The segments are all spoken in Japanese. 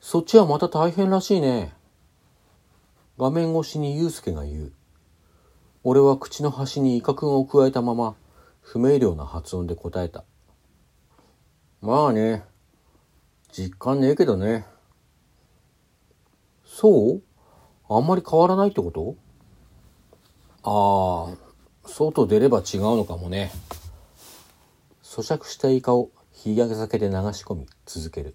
そっちはまた大変らしいね。画面越しに祐介が言う。俺は口の端にイカ君を加えたまま、不明瞭な発音で答えた。まあね、実感ねえけどね。そう？あんまり変わらないってこと？ああ、外出れば違うのかもね。咀嚼したイカを火上げ酒で流し込み続ける。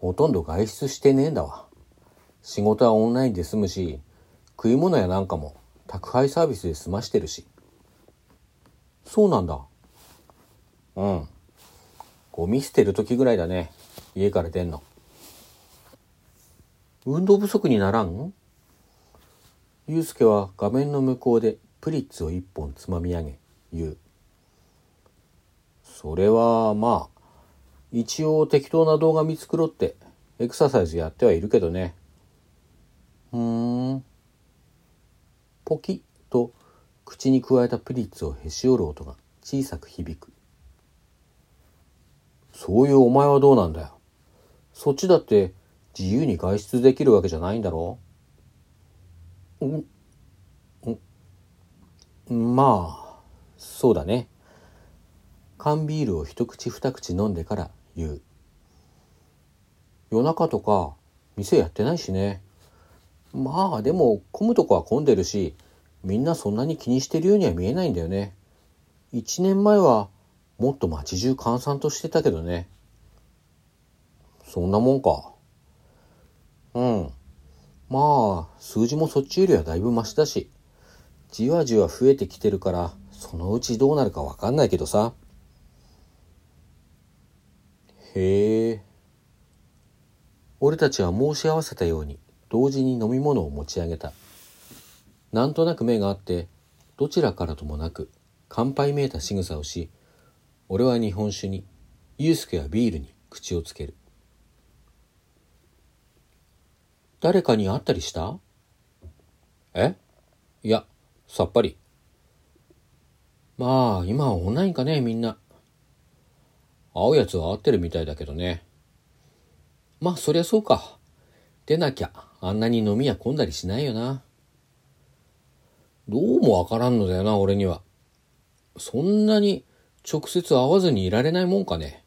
ほとんど外出してねえんだわ。仕事はオンラインで済むし、食い物やなんかも宅配サービスで済ましてるし。そうなんだ。うん。ゴミ捨てる時ぐらいだね。家から出んの。運動不足にならん？ゆうすけは画面の向こうでプリッツを一本つまみ上げ、言う。それはまあ、一応適当な動画見繕ってエクササイズやってはいるけどね。ふーん。ポキッと口に加えたプリッツをへし折る音が小さく響く。そういうお前はどうなんだよ。そっちだって自由に外出できるわけじゃないんだろうんまあそうだね缶ビールを一口二口飲んでから言う。夜中とか店やってないしね。まあでも混むとこは混んでるしみんなそんなに気にしてるようには見えないんだよね。一年前はもっと街中閑散としてたけどね。そんなもんか。うん。まあ、数字もそっちよりはだいぶマシだし、じわじわ増えてきてるから、そのうちどうなるかわかんないけどさ。へえ。俺たちは申し合わせたように、同時に飲み物を持ち上げた。なんとなく目があって、どちらからともなく、乾杯めいた仕草をし、俺は日本酒に、ユースケはビールに口をつける。誰かに会ったりした？え？いや、さっぱり。まあ、今はオンラインかね、みんな。会うやつは会ってるみたいだけどね。まあ、そりゃそうか。出なきゃ、あんなに飲み屋混んだりしないよな。どうもわからんのだよな、俺には。そんなに直接会わずにいられないもんかね。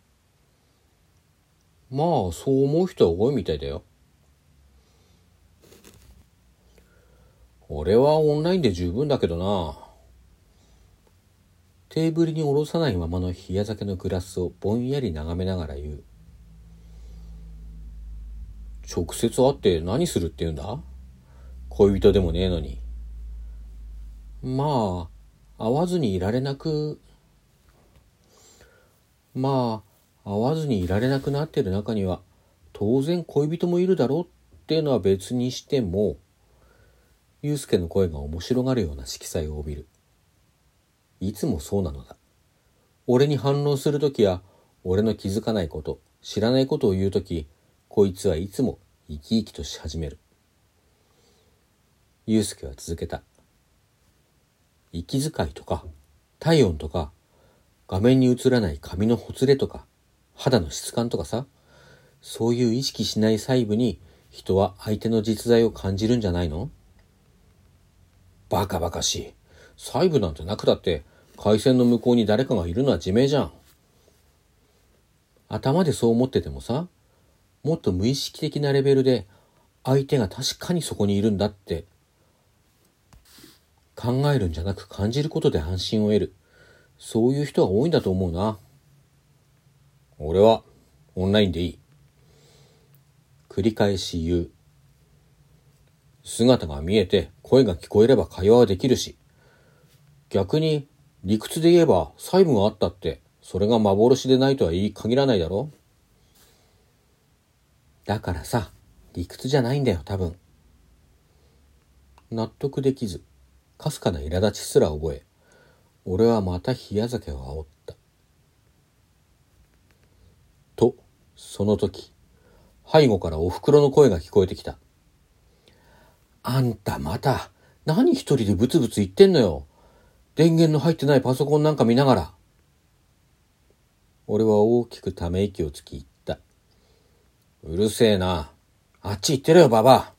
まあ、そう思う人は多いみたいだよ。俺はオンラインで十分だけどな。テーブルに下ろさないままの冷や酒のグラスをぼんやり眺めながら言う。直接会って何するって言うんだ？恋人でもねえのに。まあ、会わずにいられなく、まあ、会わずにいられなくなってる中には、当然恋人もいるだろうっていうのは別にしても、祐介の声が面白がるような色彩を帯びる。いつもそうなのだ。俺に反応するときや、俺の気づかないこと、知らないことを言うとき、こいつはいつも生き生きとし始める。祐介は続けた。息遣いとか、体温とか、画面に映らない髪のほつれとか、肌の質感とかさ、そういう意識しない細部に人は相手の実在を感じるんじゃないの？バカバカしい。細部なんてなくたって、回線の向こうに誰かがいるのは自明じゃん。頭でそう思っててもさ、もっと無意識的なレベルで、相手が確かにそこにいるんだって、考えるんじゃなく感じることで安心を得る。そういう人が多いんだと思うな。俺は、オンラインでいい。繰り返し言う。姿が見えて声が聞こえれば会話はできるし、逆に理屈で言えば細部があったって、それが幻でないとは言い限らないだろだからさ、理屈じゃないんだよ、多分。納得できず、かすかな苛立ちすら覚え、俺はまた冷や酒を煽った。と、その時、背後からお袋の声が聞こえてきた。あんたまた、何一人でブツブツ言ってんのよ。電源の入ってないパソコンなんか見ながら。俺は大きくため息をつき言った。うるせえな。あっち行ってろよ、ばば。